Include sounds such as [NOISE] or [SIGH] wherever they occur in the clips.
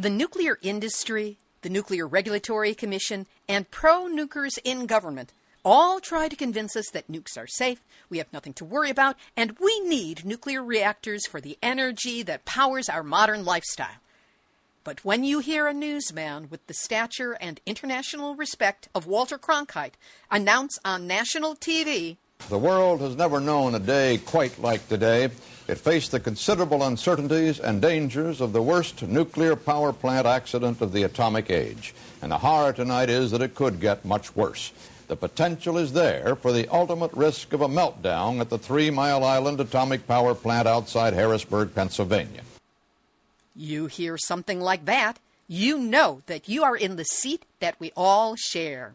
The nuclear industry, the Nuclear Regulatory Commission, and pro nukers in government all try to convince us that nukes are safe, we have nothing to worry about, and we need nuclear reactors for the energy that powers our modern lifestyle. But when you hear a newsman with the stature and international respect of Walter Cronkite announce on national TV, The world has never known a day quite like today. It faced the considerable uncertainties and dangers of the worst nuclear power plant accident of the atomic age. And the horror tonight is that it could get much worse. The potential is there for the ultimate risk of a meltdown at the Three Mile Island Atomic Power Plant outside Harrisburg, Pennsylvania. you hear something like that, you know that you are in the seat that we all share.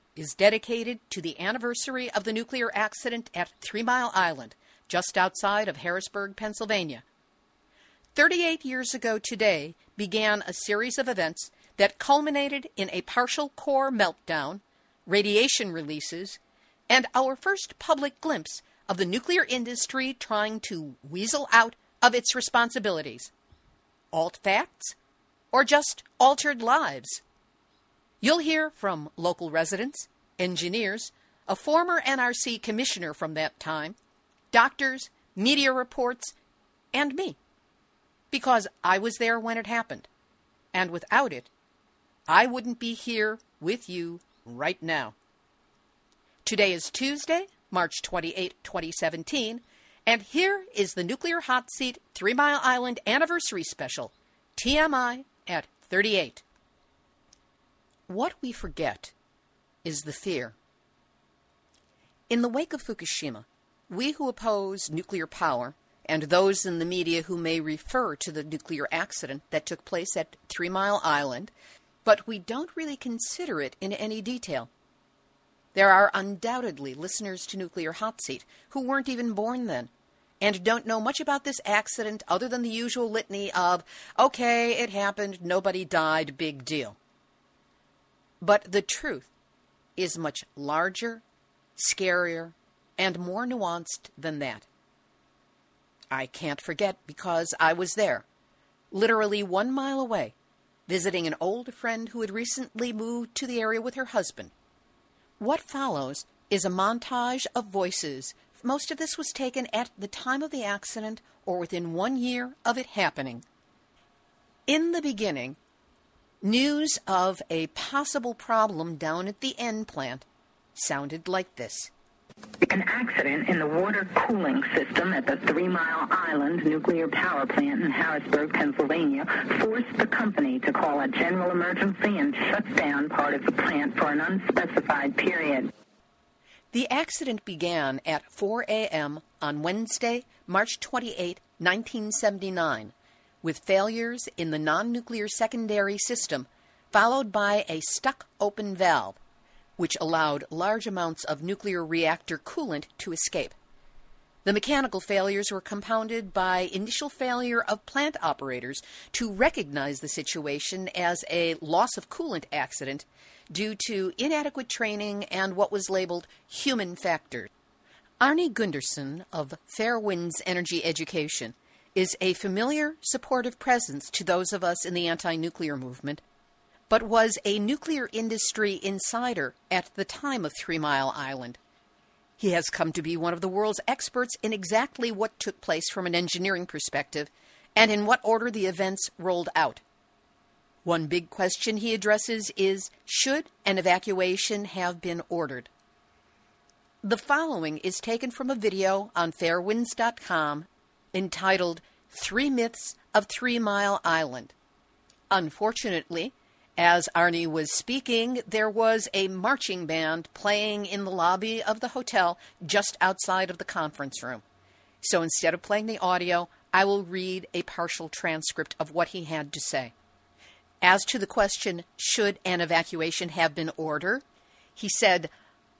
is dedicated to the anniversary of the nuclear accident at Three Mile Island, just outside of Harrisburg, Pennsylvania. 38 years ago today began a series of events that culminated in a partial core meltdown, radiation releases, and our first public glimpse of the nuclear industry trying to weasel out of its responsibilities. Alt facts? Or just altered lives? You'll hear from local residents, engineers, a former NRC commissioner from that time, doctors, media reports, and me. Because I was there when it happened. And without it, I wouldn't be here with you right now. Today is Tuesday, March 28, 2017, and here is the Nuclear Hot Seat Three Mile Island Anniversary Special, TMI at 38. What we forget is the fear. In the wake of Fukushima, we who oppose nuclear power and those in the media who may refer to the nuclear accident that took place at Three Mile Island, but we don't really consider it in any detail. There are undoubtedly listeners to Nuclear Hot Seat who weren't even born then and don't know much about this accident other than the usual litany of, okay, it happened, nobody died, big deal. But the truth is much larger, scarier, and more nuanced than that. I can't forget because I was there, literally one mile away, visiting an old friend who had recently moved to the area with her husband. What follows is a montage of voices. Most of this was taken at the time of the accident or within one year of it happening. In the beginning, news of a possible problem down at the N plant sounded like this. An accident in the water cooling system at the Three Mile Island nuclear power plant in Harrisburg, Pennsylvania, forced the company to call a general emergency and shut down part of the plant for an unspecified period. The accident began at 4 a.m. on Wednesday, March 28, 1979, with failures in the non nuclear secondary system, followed by a stuck open valve, which allowed large amounts of nuclear reactor coolant to escape. The mechanical failures were compounded by initial failure of plant operators to recognize the situation as a loss of coolant accident due to inadequate training and what was labeled human factors. Arnie Gundersen of Fairewinds Energy Education is a familiar, supportive presence to those of us in the anti nuclear movement, but was a nuclear industry insider at the time of Three Mile Island. He has come to be one of the world's experts in exactly what took place from an engineering perspective and in what order the events rolled out. One big question he addresses is Should an evacuation have been ordered? The following is taken from a video on fairewinds.com entitled Three Myths of Three Mile Island. Unfortunately, as Arnie was speaking, there was a marching band playing in the lobby of the hotel just outside of the conference room. So instead of playing the audio, I will read a partial transcript of what he had to say. As to the question, should an evacuation have been ordered? He said,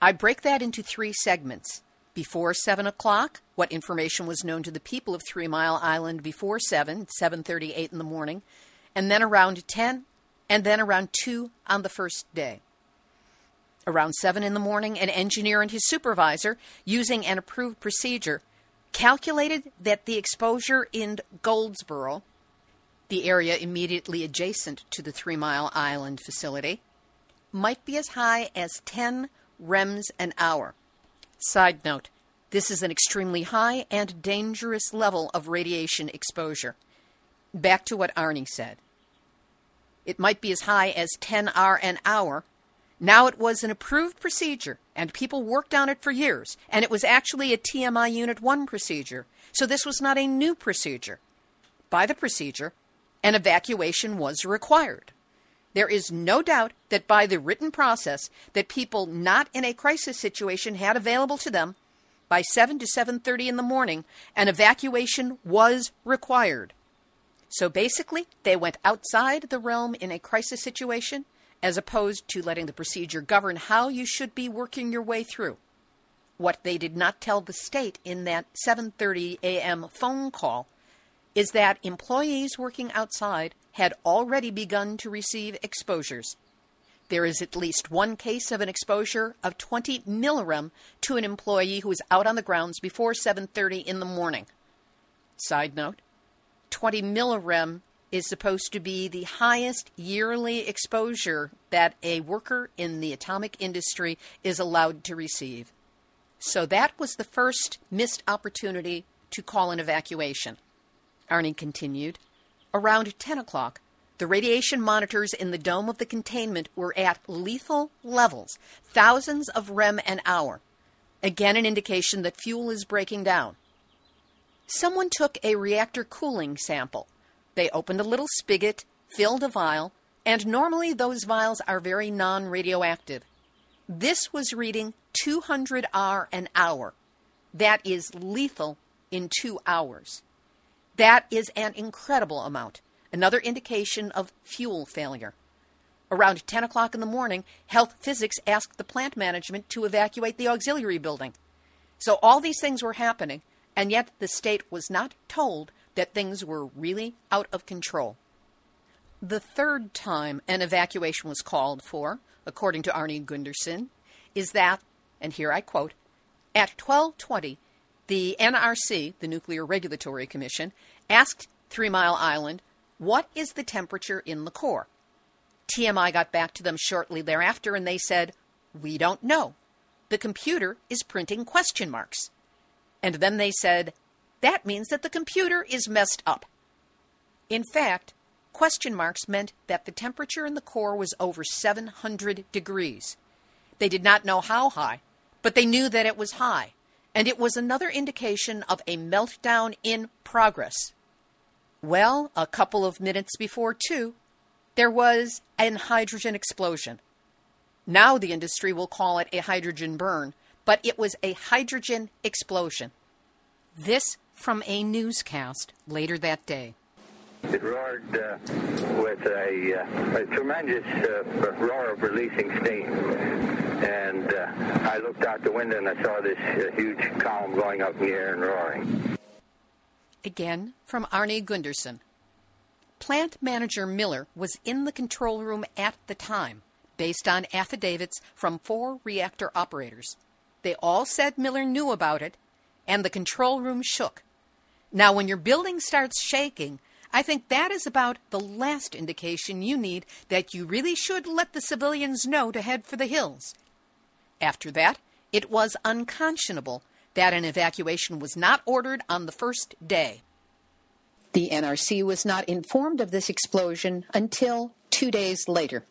I break that into three segments. Before 7 o'clock, what information was known to the people of Three Mile Island before 7, 7.38 in the morning, and then around 10, and then around 2 on the first day. Around 7 in the morning, an engineer and his supervisor, using an approved procedure, calculated that the exposure in Goldsboro the area immediately adjacent to the Three Mile Island facility, might be as high as 10 rems an hour. Side note this is an extremely high and dangerous level of radiation exposure. Back to what Arnie said. It might be as high as 10 R an hour. Now it was an approved procedure, and people worked on it for years, and it was actually a TMI Unit 1 procedure, so this was not a new procedure. By the procedure, an evacuation was required. There is no doubt that by the written process that people not in a crisis situation had available to them by 7 to 7:30 in the morning an evacuation was required. So basically, they went outside the realm in a crisis situation as opposed to letting the procedure govern how you should be working your way through. What they did not tell the state in that 7:30 a.m. phone call is that employees working outside had already begun to receive exposures. There is at least one case of an exposure of 20 millirem to an employee who was out on the grounds before 7:30 in the morning. Side note, 20 millirem is supposed to be the highest yearly exposure that a worker in the atomic industry is allowed to receive. So that was the first missed opportunity to call an evacuation. Arnie continued. Around 10 o'clock, the radiation monitors in the dome of the containment were at lethal levels, thousands of rem an hour. Again, an indication that fuel is breaking down. Someone took a reactor cooling sample. They opened a little spigot, filled a vial, and normally those vials are very non radioactive. This was reading 200 R an hour. That is lethal in two hours. That is an incredible amount, another indication of fuel failure. Around 10 o'clock in the morning, Health Physics asked the plant management to evacuate the auxiliary building. So all these things were happening, and yet the state was not told that things were really out of control. The third time an evacuation was called for, according to Arnie Gundersen, is that, and here I quote, at 1220 the NRC, the Nuclear Regulatory Commission, asked Three Mile Island, What is the temperature in the core? TMI got back to them shortly thereafter and they said, We don't know. The computer is printing question marks. And then they said, That means that the computer is messed up. In fact, question marks meant that the temperature in the core was over 700 degrees. They did not know how high, but they knew that it was high and it was another indication of a meltdown in progress. Well, a couple of minutes before two, there was an hydrogen explosion. Now the industry will call it a hydrogen burn, but it was a hydrogen explosion. This from a newscast later that day. It roared uh, with a, uh, a tremendous uh, roar of releasing steam. Looked out the window and I saw this uh, huge column going up in the air and roaring. Again, from Arne Gundersen. Plant manager Miller was in the control room at the time, based on affidavits from four reactor operators. They all said Miller knew about it, and the control room shook. Now, when your building starts shaking, I think that is about the last indication you need that you really should let the civilians know to head for the hills. After that, it was unconscionable that an evacuation was not ordered on the first day. The NRC was not informed of this explosion until two days later.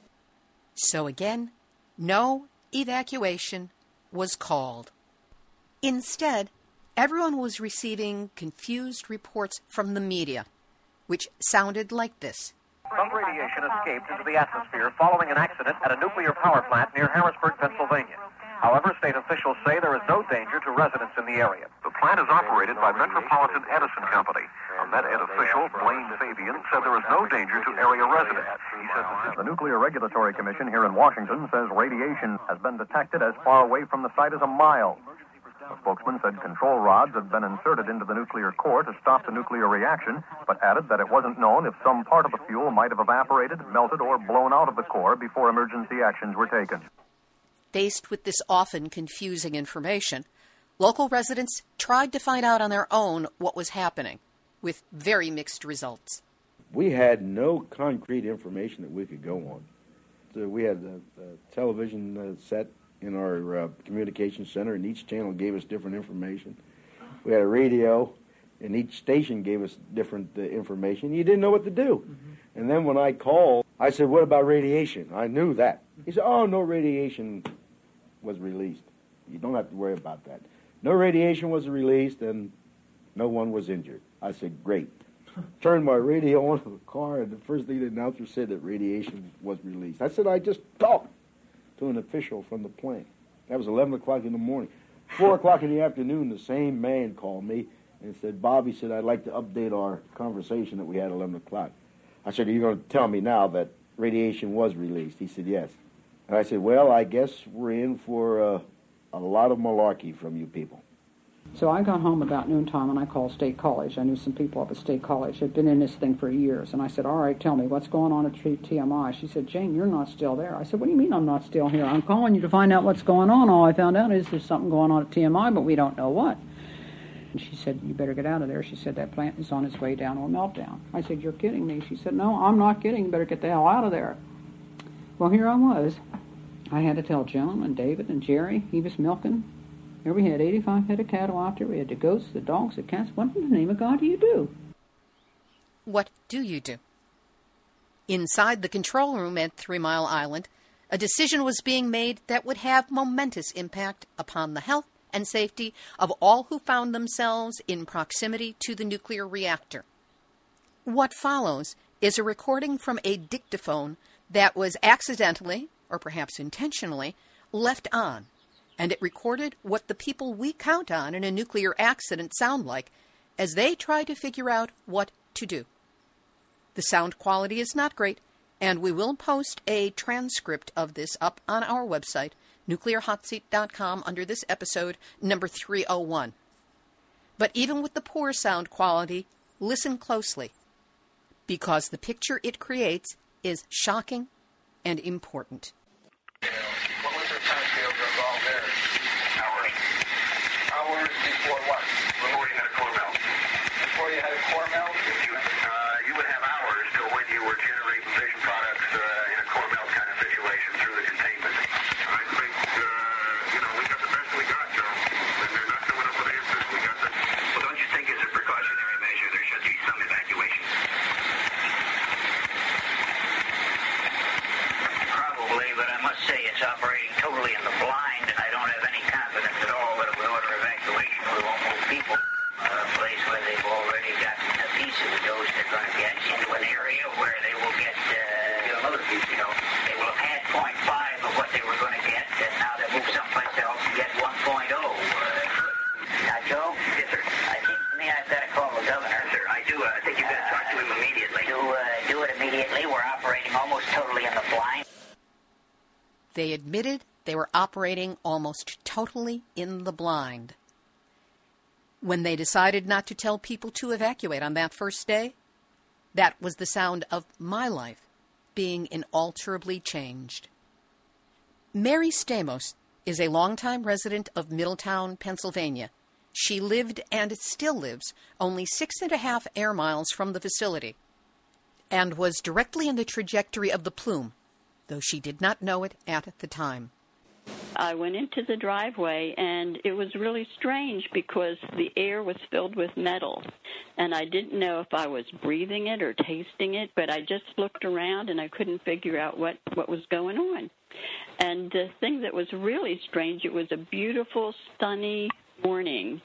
So again, no evacuation was called. Instead, everyone was receiving confused reports from the media, which sounded like this. Some radiation escaped into the atmosphere following an accident at a nuclear power plant near Harrisburg, Pennsylvania. However, state officials say there is no danger to residents in the area. The plant is operated by Metropolitan Edison Company. A Met-Ed official, Blaine Fabian, said there is no danger to area residents. He said the Nuclear Regulatory Commission here in Washington says radiation has been detected as far away from the site as a mile. A spokesman said control rods had been inserted into the nuclear core to stop the nuclear reaction, but added that it wasn't known if some part of the fuel might have evaporated, melted, or blown out of the core before emergency actions were taken. Faced with this often confusing information, local residents tried to find out on their own what was happening, with very mixed results. We had no concrete information that we could go on. So we had a, a television uh, set in our uh, communication center, and each channel gave us different information. We had a radio, and each station gave us different uh, information. You didn't know what to do. Mm-hmm. And then when I called, I said, What about radiation? I knew that. He said, Oh, no radiation was released. You don't have to worry about that. No radiation was released and no one was injured. I said, great. [LAUGHS] Turned my radio on in the car, and the first thing the announcer said that radiation was released. I said, I just talked to an official from the plane. That was 11 o'clock in the morning. 4 [LAUGHS] o'clock in the afternoon, the same man called me and said, Bobby said, I'd like to update our conversation that we had at 11 o'clock. I said, Are you going to tell me now that radiation was released? He said, Yes. And I said, well, I guess we're in for uh, a lot of malarkey from you people. So I got home about noontime and I called State College. I knew some people up at State College had been in this thing for years. And I said, All right, tell me, what's going on at TMI? She said, Jane, you're not still there. I said, What do you mean I'm not still here? I'm calling you to find out what's going on. All I found out is there's something going on at TMI, but we don't know what. And she said, You better get out of there. She said, That plant is on its way down a meltdown. I said, You're kidding me. She said, No, I'm not kidding. You better get the hell out of there. Well, here I was. I had to tell Joan and David and Jerry. He was milking. Here we had 85 head of cattle out there. We had the goats, the dogs, the cats. What in the name of God do you do? What do you do? Inside the control room at Three Mile Island, a decision was being made that would have momentous impact upon the health and safety of all who found themselves in proximity to the nuclear reactor. What follows is a recording from a dictaphone that was accidentally or perhaps intentionally, left on, and it recorded what the people we count on in a nuclear accident sound like as they try to figure out what to do. The sound quality is not great, and we will post a transcript of this up on our website, nuclearhotseat.com, under this episode, number 301. But even with the poor sound quality, listen closely, because the picture it creates is shocking and important. What was the time scale involved there? Hours. Hours before what? Before you had a core melt. Before you had a core melt? You, uh, you would have hours till when you were generating fission products uh, in a core melt kind of situation through the containment. I think, uh, you know, we got the best we got, Joe. And they're not coming up with answers. We got the... Well, don't you think as a precautionary measure there should be some evacuation? Probably, but I must say it's operating totally in the blind, and I don't have any confidence at all that if we order evacuation, we won't move people. A place where they've already gotten a piece of the dose they're going to get into an area where they will get uh, another piece, you know. They will have had 0.5 of what they were going to get, and now they move someplace else and get 1.0. Uh, now, Joe? Yes, sir. I think to me I've got to call the governor. Sir, I do. Uh, I think you've got to talk to him immediately. Do, uh, do it immediately. We're operating almost totally in the blind. They admitted they were operating almost totally in the blind. When they decided not to tell people to evacuate on that first day, that was the sound of my life being inalterably changed. Mary Stamos is a longtime resident of Middletown, Pennsylvania. She lived and still lives only six and a half air miles from the facility and was directly in the trajectory of the plume, though she did not know it at the time. I went into the driveway, and it was really strange because the air was filled with metal, and I didn't know if I was breathing it or tasting it. But I just looked around, and I couldn't figure out what what was going on. And the thing that was really strange, it was a beautiful, sunny morning,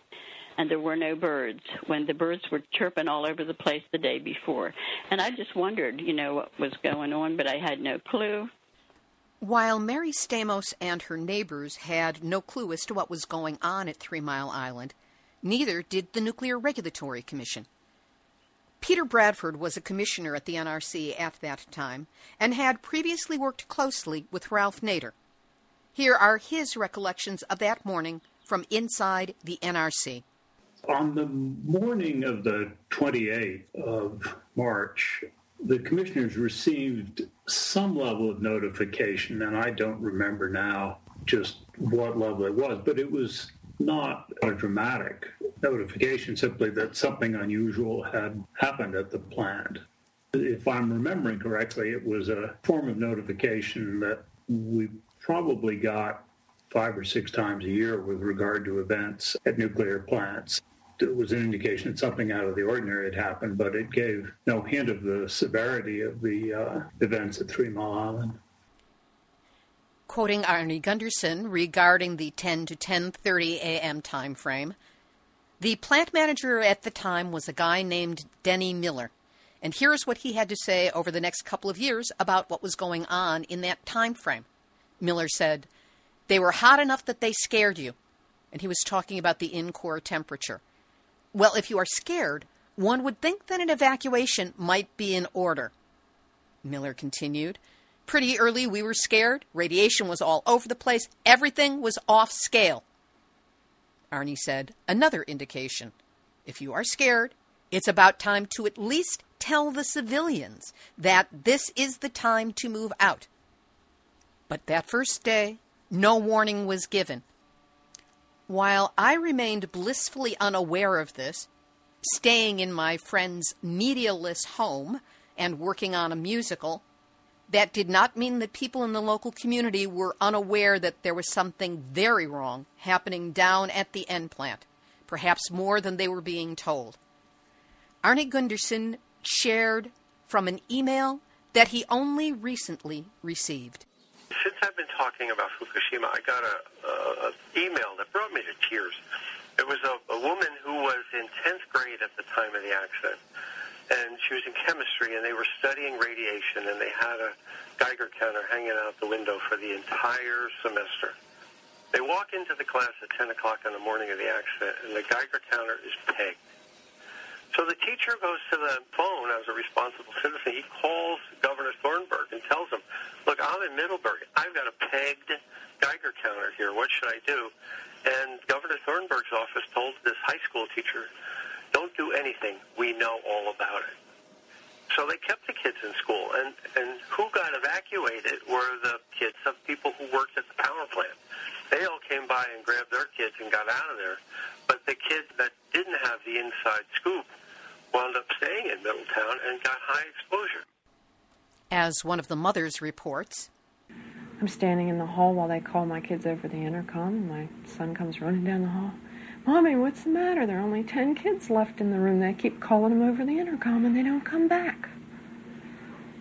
and there were no birds when the birds were chirping all over the place the day before. And I just wondered, you know, what was going on, but I had no clue. While Mary Stamos and her neighbors had no clue as to what was going on at Three Mile Island, neither did the Nuclear Regulatory Commission. Peter Bradford was a commissioner at the NRC at that time and had previously worked closely with Ralph Nader. Here are his recollections of that morning from inside the NRC. On the morning of the 28th of March, the commissioners received some level of notification, and I don't remember now just what level it was, but it was not a dramatic notification, simply that something unusual had happened at the plant. If I'm remembering correctly, it was a form of notification that we probably got five or six times a year with regard to events at nuclear plants. It was an indication that something out of the ordinary had happened, but it gave no hint of the severity of the uh, events at Three Mile Island. Quoting Arnie Gundersen regarding the 10 to 10:30 a.m. time frame, the plant manager at the time was a guy named Denny Miller. And here's what he had to say over the next couple of years about what was going on in that time frame. Miller said, "They were hot enough that they scared you." And he was talking about the in-core temperature. Well, if you are scared, one would think that an evacuation might be in order. Miller continued, Pretty early, we were scared. Radiation was all over the place. Everything was off scale. Arnie said, Another indication. If you are scared, it's about time to at least tell the civilians that this is the time to move out. But that first day, no warning was given. While I remained blissfully unaware of this, staying in my friend's medialess home and working on a musical, that did not mean that people in the local community were unaware that there was something very wrong happening down at the N plant, perhaps more than they were being told. Arne Gundersen shared from an email that he only recently received. Since I've been talking about Fukushima, I got a, email that brought me to tears. It was a, a woman who was in 10th grade at the time of the accident and she was in chemistry, and they were studying radiation, and they had a Geiger counter hanging out the window for the entire semester. They walk into the class at 10 o'clock on the morning of the accident, and the Geiger counter is pegged. So the teacher goes to the phone as a responsible citizen. He calls Governor Thornburgh and tells him, look, I'm in Middleburg. I've got a pegged Geiger counter here. What should I do? And Governor Thornburgh's office told this high school teacher, don't do anything. We know all about it. So they kept the kids in school, and and who got evacuated were the kids of people who worked at the power plant. They all came by and grabbed their kids and got out of there. But the kids that didn't have the inside scoop wound up staying in Middletown and got high exposure. As one of the mothers reports, I'm standing in the hall while they call my kids over the intercom, and my son comes running down the hall. Mommy, what's the matter? There are only 10 kids left in the room. They keep calling them over the intercom and they don't come back.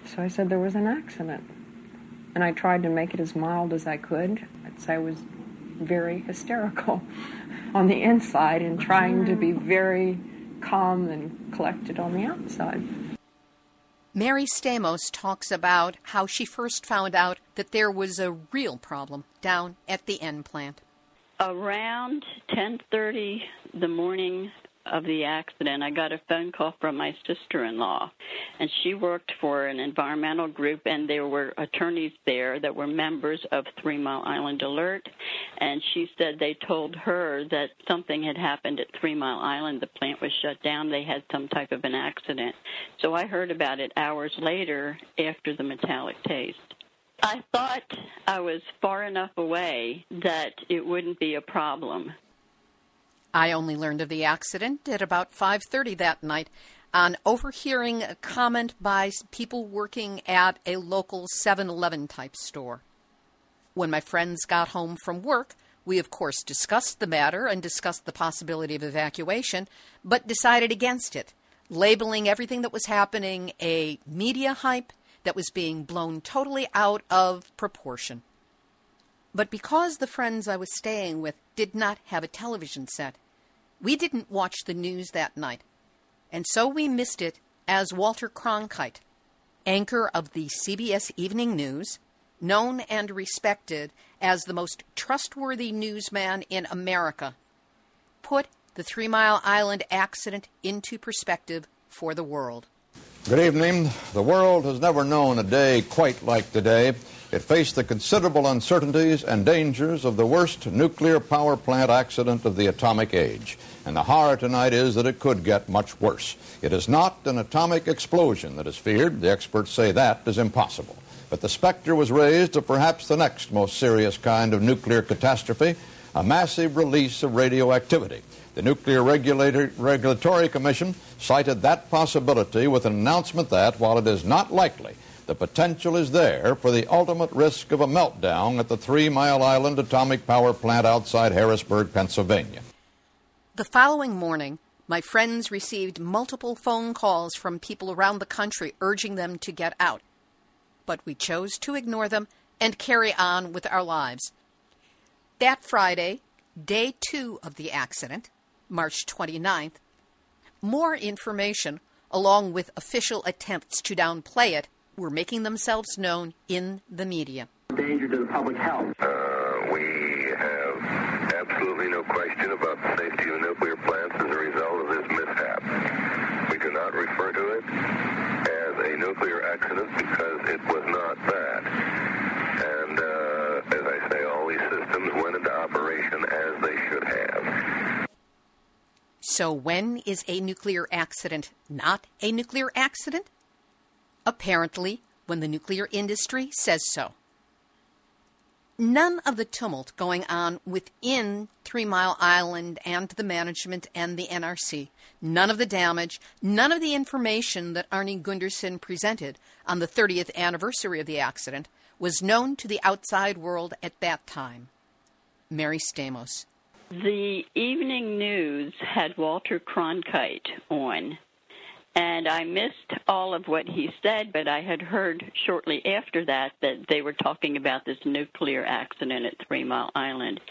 So I said there was an accident. And I tried to make it as mild as I could. I'd say I was very hysterical [LAUGHS] on the inside and trying to be very calm and collected on the outside. Mary Stamos talks about how she first found out that there was a real problem down at the N plant around 10:30 the morning of the accident, I got a phone call from my sister-in-law, and she worked for an environmental group, and there were attorneys there that were members of Three Mile Island Alert, and she said they told her that something had happened at Three Mile Island. The plant was shut down. They had some type of an accident. So I heard about it hours later after the metallic taste. I thought I was far enough away that it wouldn't be a problem. I only learned of the accident at about 5:30 that night on overhearing a comment by people working at a local 7-Eleven type store. When my friends got home from work, we of course discussed the matter and discussed the possibility of evacuation, but decided against it, labeling everything that was happening a media hype that was being blown totally out of proportion. But because the friends I was staying with did not have a television set, we didn't watch the news that night, and so we missed it as Walter Cronkite, anchor of the CBS Evening News, known and respected as the most trustworthy newsman in America, put the Three Mile Island accident into perspective for the world. Good evening. The world has never known a day quite like today. It faced the considerable uncertainties and dangers of the worst nuclear power plant accident of the atomic age. And the horror tonight is that it could get much worse. It is not an atomic explosion that is feared. The experts say that is impossible. But the specter was raised of perhaps the next most serious kind of nuclear catastrophe, a massive release of radioactivity. The Nuclear Regulator, Regulatory Commission cited that possibility with an announcement that, while it is not likely, the potential is there for the ultimate risk of a meltdown at the Three Mile Island Atomic Power Plant outside Harrisburg, Pennsylvania. The following morning, my friends received multiple phone calls from people around the country urging them to get out. But we chose to ignore them and carry on with our lives. That Friday, day two of the accident, March 29th, more information, along with official attempts to downplay it, were making themselves known in the media. Danger to the public health. Uh, we have absolutely no question about the safety of nuclear plants as a result of this mishap. We do not refer to it as a nuclear accident because it was not that. And uh, as I say, all these systems went into operation as they should have. So, when is a nuclear accident not a nuclear accident? Apparently, when the nuclear industry says so. None of the tumult going on within Three Mile Island and the management and the NRC, none of the damage, none of the information that Arnie Gundersen presented on the 30th anniversary of the accident was known to the outside world at that time. Mary Stamos. The evening news had Walter Cronkite on, and I missed all of what he said, but I had heard shortly after that that they were talking about this nuclear accident at Three Mile Island.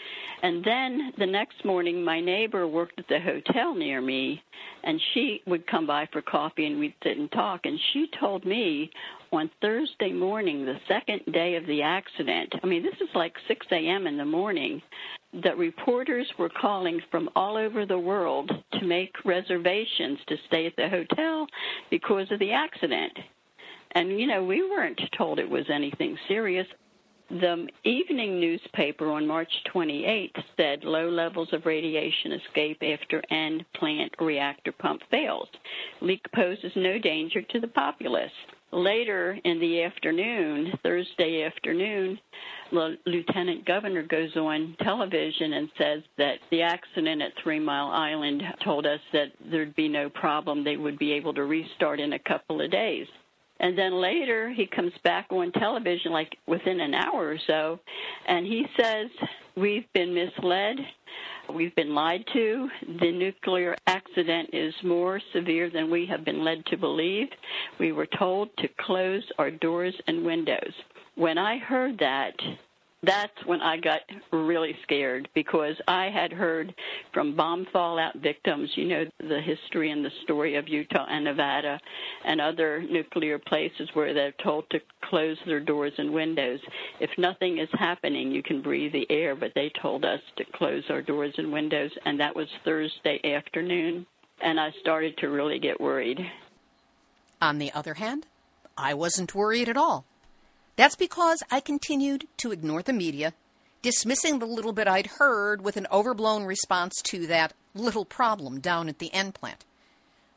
And then the next morning, my neighbor worked at the hotel near me, and she would come by for coffee and we'd sit and talk. And she told me on Thursday morning, the second day of the accident, I mean, this is like 6 a.m. in the morning, that reporters were calling from all over the world to make reservations to stay at the hotel because of the accident. And, you know, we weren't told it was anything serious. The evening newspaper on March 28th said low levels of radiation escape after end plant reactor pump fails. Leak poses no danger to the populace. Later in the afternoon, Thursday afternoon, the lieutenant governor goes on television and says that the accident at Three Mile Island told us that there'd be no problem. They would be able to restart in a couple of days. And then later he comes back on television, like within an hour or so, and he says, We've been misled. We've been lied to. The nuclear accident is more severe than we have been led to believe. We were told to close our doors and windows. When I heard that, that's when I got really scared because I had heard from bomb fallout victims, you know, the history and the story of Utah and Nevada and other nuclear places where they're told to close their doors and windows. If nothing is happening, you can breathe the air, but they told us to close our doors and windows, and that was Thursday afternoon, and I started to really get worried. On the other hand, I wasn't worried at all. That's because I continued to ignore the media, dismissing the little bit I'd heard with an overblown response to that little problem down at the end plant.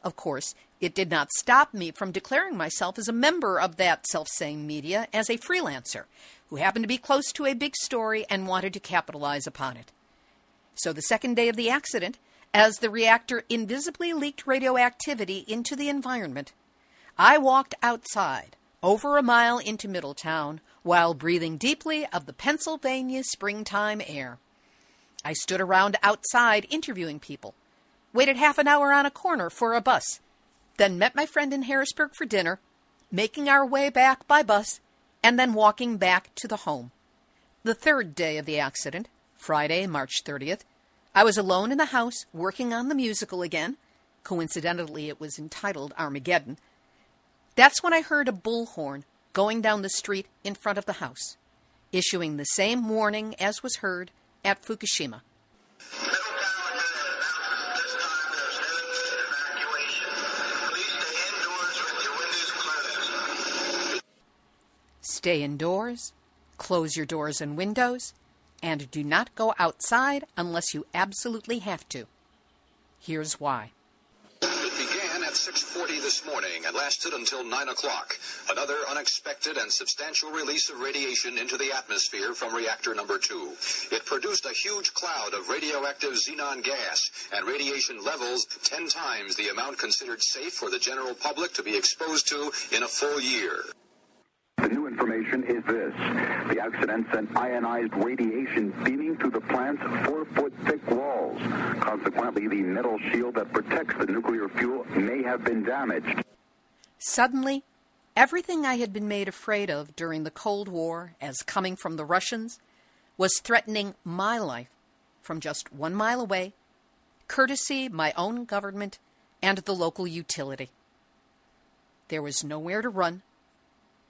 Of course, it did not stop me from declaring myself as a member of that self same media as a freelancer who happened to be close to a big story and wanted to capitalize upon it. So, the second day of the accident, as the reactor invisibly leaked radioactivity into the environment, I walked outside over a mile into Middletown while breathing deeply of the Pennsylvania springtime air. I stood around outside interviewing people, waited half an hour on a corner for a bus, then met my friend in Harrisburg for dinner, making our way back by bus, and then walking back to the home. The third day of the accident, Friday, March 30th, I was alone in the house working on the musical again. Coincidentally, it was entitled Armageddon. That's when I heard a bullhorn going down the street in front of the house, issuing the same warning as was heard at Fukushima. Stay indoors, close your doors and windows, and do not go outside unless you absolutely have to. Here's why. At 6.40 this morning and lasted until 9 o'clock. Another unexpected and substantial release of radiation into the atmosphere from reactor number 2. It produced a huge cloud of radioactive xenon gas and radiation levels 10 times the amount considered safe for the general public to be exposed to in a full year. The new information is this. The accident sent ionized radiation beaming through the plant's four-foot thick walls. Consequently, the metal shield that protects the nuclear fuel may have been damaged. Suddenly, everything I had been made afraid of during the Cold War as coming from the Russians was threatening my life from just one mile away, courtesy my own government and the local utility. There was nowhere to run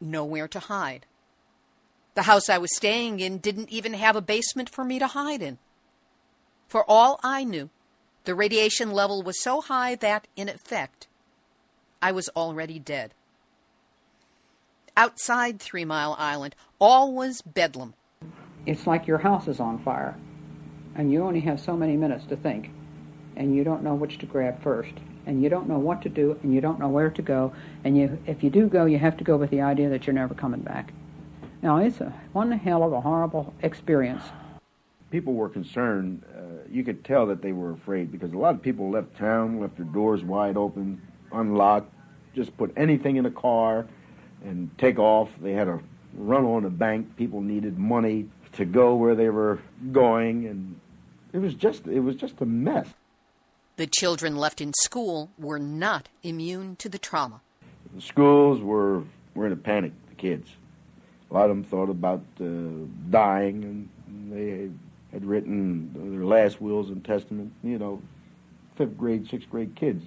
nowhere to hide. The house I was staying in didn't even have a basement for me to hide in. For all I knew, the radiation level was so high that, in effect, I was already dead. Outside Three Mile Island, all was bedlam. It's like your house is on fire, and you only have so many minutes to think, and you don't know which to grab first and you don't know what to do and you don't know where to go and you if you do go you have to go with the idea that you're never coming back. Now it's a one hell of a horrible experience. People were concerned uh, you could tell that they were afraid because a lot of people left town left their doors wide open unlocked just put anything in a car and take off. They had a run on a bank. People needed money to go where they were going and it was just it was just a mess the children left in school were not immune to the trauma. The schools were, were in a panic, the kids. A lot of them thought about uh, dying, and they had written their last wills and testament, you know, fifth grade, sixth grade kids.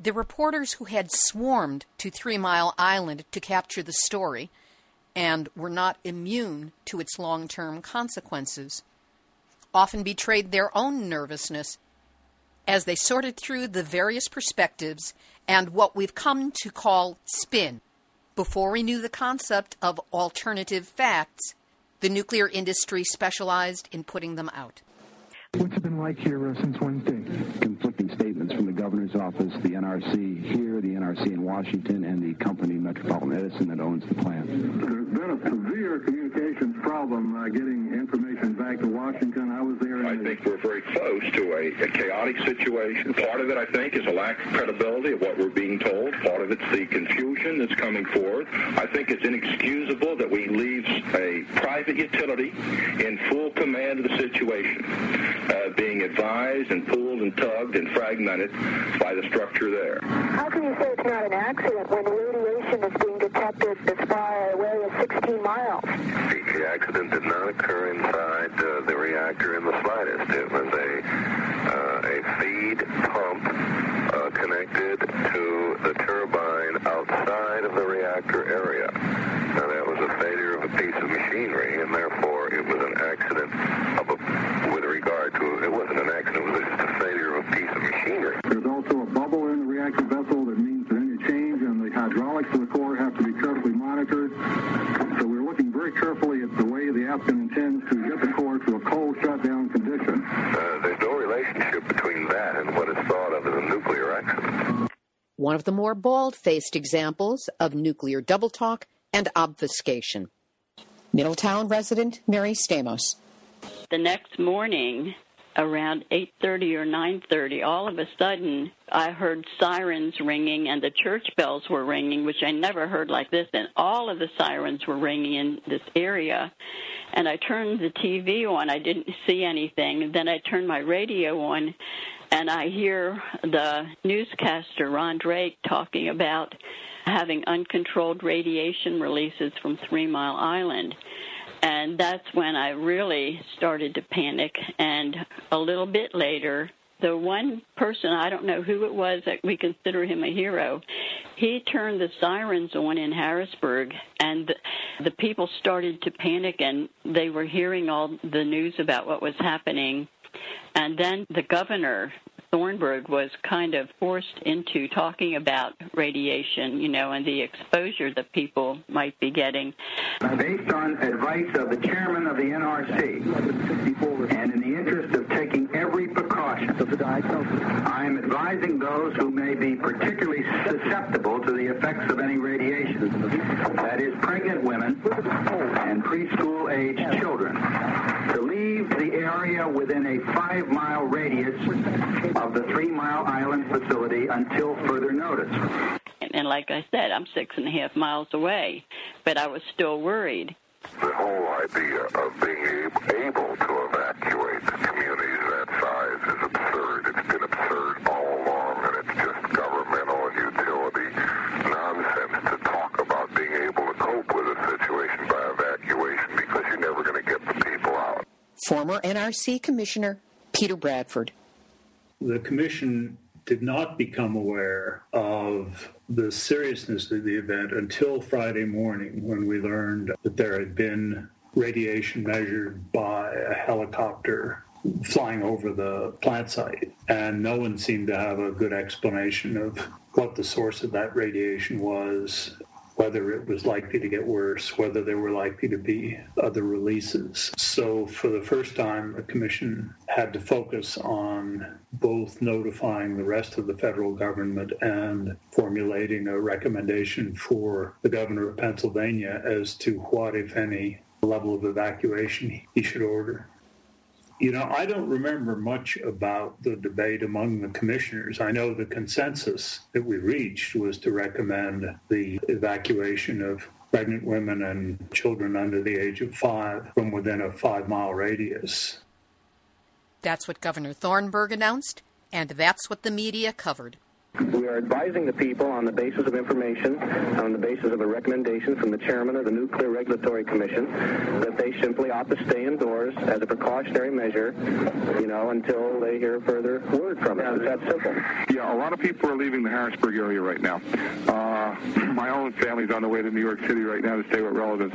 The reporters who had swarmed to Three Mile Island to capture the story and were not immune to its long term consequences often betrayed their own nervousness as they sorted through the various perspectives and what we've come to call spin. Before we knew the concept of alternative facts, the nuclear industry specialized in putting them out. What's it been like here uh, since Wednesday? Conflicting statements from the governor's office, the NRC here, the NRC in Washington, and the company Metropolitan Edison that owns the plant. There's been a severe communications problem uh, getting information back to Washington. I was there. I think we're very close to a, a chaotic situation. Part of it, I think, is a lack of credibility of what we're being told. Part of it's the confusion that's coming forward. I think it's inexcusable that we leave a private utility in full command of the situation uh, being advised and pulled and tugged and fragmented by the structure there. How can you say it's not an accident when radiation is being detected as far away as 16 miles? The accident did not occur inside uh, the reactor in the slightest. It was a uh, a feed pump uh, connected to the turbine outside of the reactor area. Now that was a failure of a piece of machinery, and therefore it was an accident a, with regard to it wasn't an accident. It was just a failure of a piece of machinery. There's also a bubble in the reactor vessel that means that any change in the hydraulics of the core have to be carefully monitored. So we're looking very carefully at the way the applicant intends to get the core to a cold shutdown condition. Uh, there's no relationship between that and what is thought of as a nuclear accident. One of the more bald faced examples of nuclear double talk and obfuscation. Middletown resident Mary Stamos. The next morning, around 8:30 or 9:30 all of a sudden I heard sirens ringing and the church bells were ringing which I never heard like this and all of the sirens were ringing in this area. And I turned the TV on. I didn't see anything. Then I turned my radio on and I hear the newscaster Ron Drake talking about having uncontrolled radiation releases from 3 Mile Island and that's when I really started to panic. And a little bit later, the one person, I don't know who it was that we consider him a hero, he turned the sirens on in Harrisburg, and the people started to panic, and they were hearing all the news about what was happening. And then the governor Thornburgh was kind of forced into talking about radiation, you know, and the exposure that people might be getting. Based on advice of the chairman of the NRC, and in the interest of taking every precaution, for the diagnosis, I am advising those who may be particularly susceptible to the effects of any radiation, that is, pregnant women and preschool aged children, to leave the area within a five mile radius of the Three Mile Island facility until further notice. And like I said, I'm six and a half miles away, but I was still worried. The whole idea of being able to evacuate the communities that size is absurd. It's been absurd all along, and it's just governmental and utility nonsense to talk about being able to cope with a situation by evacuation because you're never going to get the people out. Former NRC Commissioner Peter Bradford. The Commission did not become aware of the seriousness of the event until Friday morning when we learned that there had been radiation measured by a helicopter flying over the plant site. And no one seemed to have a good explanation of what the source of that radiation was whether it was likely to get worse, whether there were likely to be other releases. So, for the first time, the Commission had to focus on both notifying the rest of the federal government and formulating a recommendation for the governor of Pennsylvania as to what, if any, level of evacuation he should order. You know, I don't remember much about the debate among the commissioners. I know the consensus that we reached was to recommend the evacuation of pregnant women and children under the age of five from within a five mile radius. That's what Governor Thornburgh announced, and that's what the media covered. We are advising the people on the basis of information, on the basis of a recommendation from the chairman of the Nuclear Regulatory Commission, that they simply ought to stay indoors as a precautionary measure, you know, until they hear further word from us. It's that simple. Yeah, a lot of people are leaving the Harrisburg area right now. Uh, my own family's on the way to New York City right now to stay with relatives.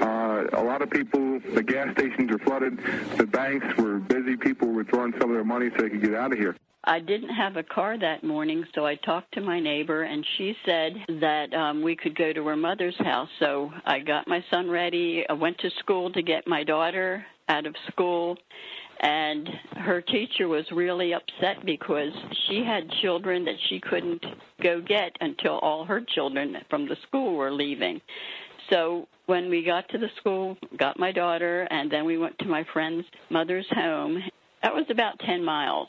Uh, a lot of people, the gas stations are flooded. The banks were busy. People were withdrawing some of their money so they could get out of here. I didn't have a car that morning, so I talked to my neighbor, and she said that um, we could go to her mother's house. So I got my son ready. I went to school to get my daughter out of school, and her teacher was really upset because she had children that she couldn't go get until all her children from the school were leaving. So when we got to the school, got my daughter, and then we went to my friend's mother's home. That was about 10 miles.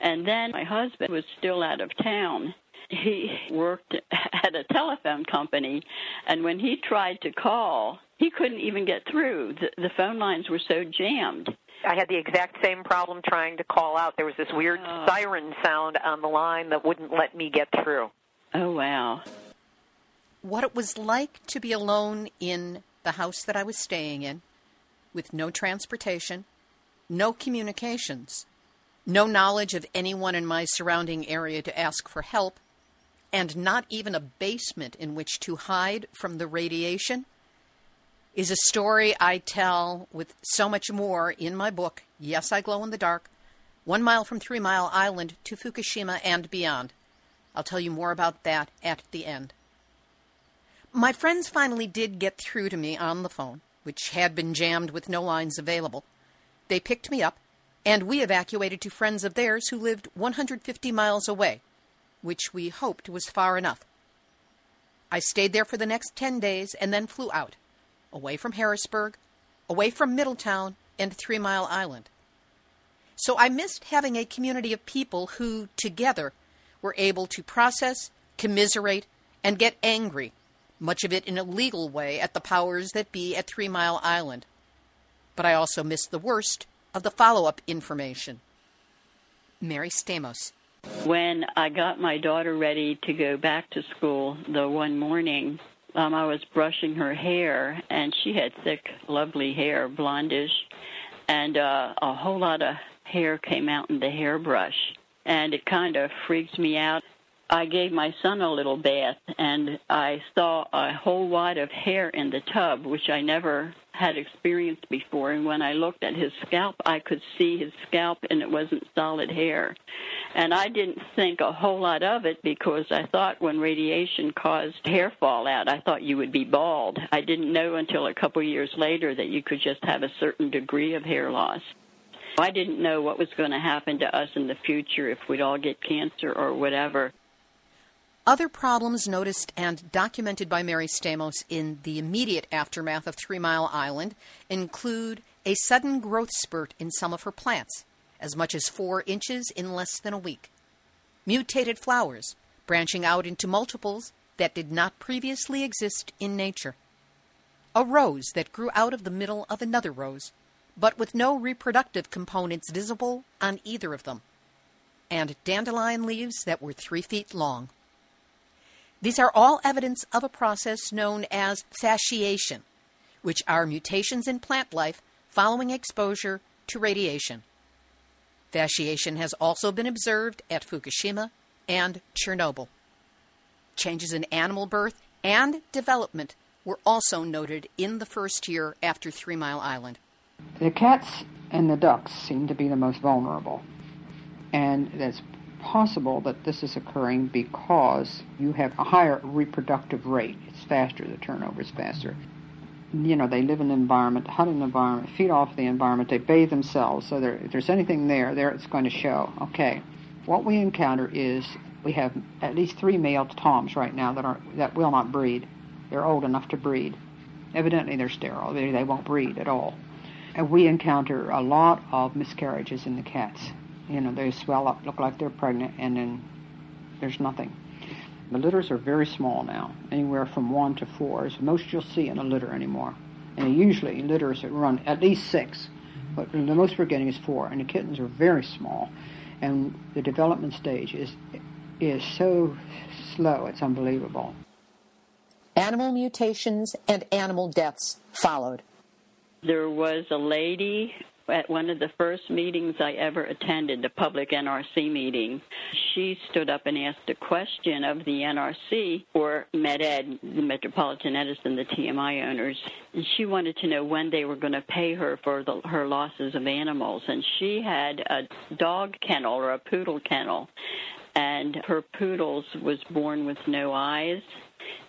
And then my husband was still out of town. He worked [LAUGHS] at a telephone company, and when he tried to call, he couldn't even get through. The, the phone lines were so jammed. I had the exact same problem trying to call out. There was this weird Oh. siren sound on the line that wouldn't let me get through. Oh, wow. What it was like to be alone in the house that I was staying in, with no transportation, no communications, no knowledge of anyone in my surrounding area to ask for help, and not even a basement in which to hide from the radiation, is a story I tell with so much more in my book, Yes, I Glow in the Dark One Mile from Three Mile Island to Fukushima and Beyond. I'll tell you more about that at the end. My friends finally did get through to me on the phone, which had been jammed with no lines available. They picked me up, and we evacuated to friends of theirs who lived 150 miles away, which we hoped was far enough. I stayed there for the next 10 days and then flew out, away from Harrisburg, away from Middletown and Three Mile Island. So I missed having a community of people who, together, were able to process, commiserate, and get angry, much of it in a legal way, at the powers that be at Three Mile Island. But I also missed the worst of the follow up information. Mary Stamos. When I got my daughter ready to go back to school the one morning, um, I was brushing her hair, and she had thick, lovely hair, blondish, and uh, a whole lot of hair came out in the hairbrush, and it kind of freaked me out. I gave my son a little bath, and I saw a whole wad of hair in the tub, which I never had experienced before. And when I looked at his scalp, I could see his scalp, and it wasn't solid hair. And I didn't think a whole lot of it because I thought when radiation caused hair fallout, I thought you would be bald. I didn't know until a couple years later that you could just have a certain degree of hair loss. I didn't know what was going to happen to us in the future if we'd all get cancer or whatever. Other problems noticed and documented by Mary Stamos in the immediate aftermath of Three Mile Island include a sudden growth spurt in some of her plants, as much as four inches in less than a week, mutated flowers branching out into multiples that did not previously exist in nature, a rose that grew out of the middle of another rose, but with no reproductive components visible on either of them, and dandelion leaves that were three feet long. These are all evidence of a process known as fasciation, which are mutations in plant life following exposure to radiation. Fasciation has also been observed at Fukushima and Chernobyl. Changes in animal birth and development were also noted in the first year after Three Mile Island. The cats and the ducks seem to be the most vulnerable. And that's possible that this is occurring because you have a higher reproductive rate. It's faster, the turnover is faster. You know, they live in an environment, hunt in an environment, feed off the environment, they bathe themselves, so there, if there's anything there, there it's going to show. Okay, what we encounter is we have at least three male toms right now that are that will not breed. They're old enough to breed. Evidently, they're sterile. They, they won't breed at all. And we encounter a lot of miscarriages in the cats you know, they swell up, look like they're pregnant, and then there's nothing. The litters are very small now, anywhere from one to four is most you'll see in a litter anymore. And usually litters that run at least six, but the most we're getting is four, and the kittens are very small, and the development stage is is so slow, it's unbelievable. Animal mutations and animal deaths followed. There was a lady at one of the first meetings I ever attended, the public NRC meeting, she stood up and asked a question of the NRC or Met-Ed, the Metropolitan Edison, the TMI owners. And she wanted to know when they were going to pay her for the, her losses of animals. And she had a dog kennel or a poodle kennel. And her poodles was born with no eyes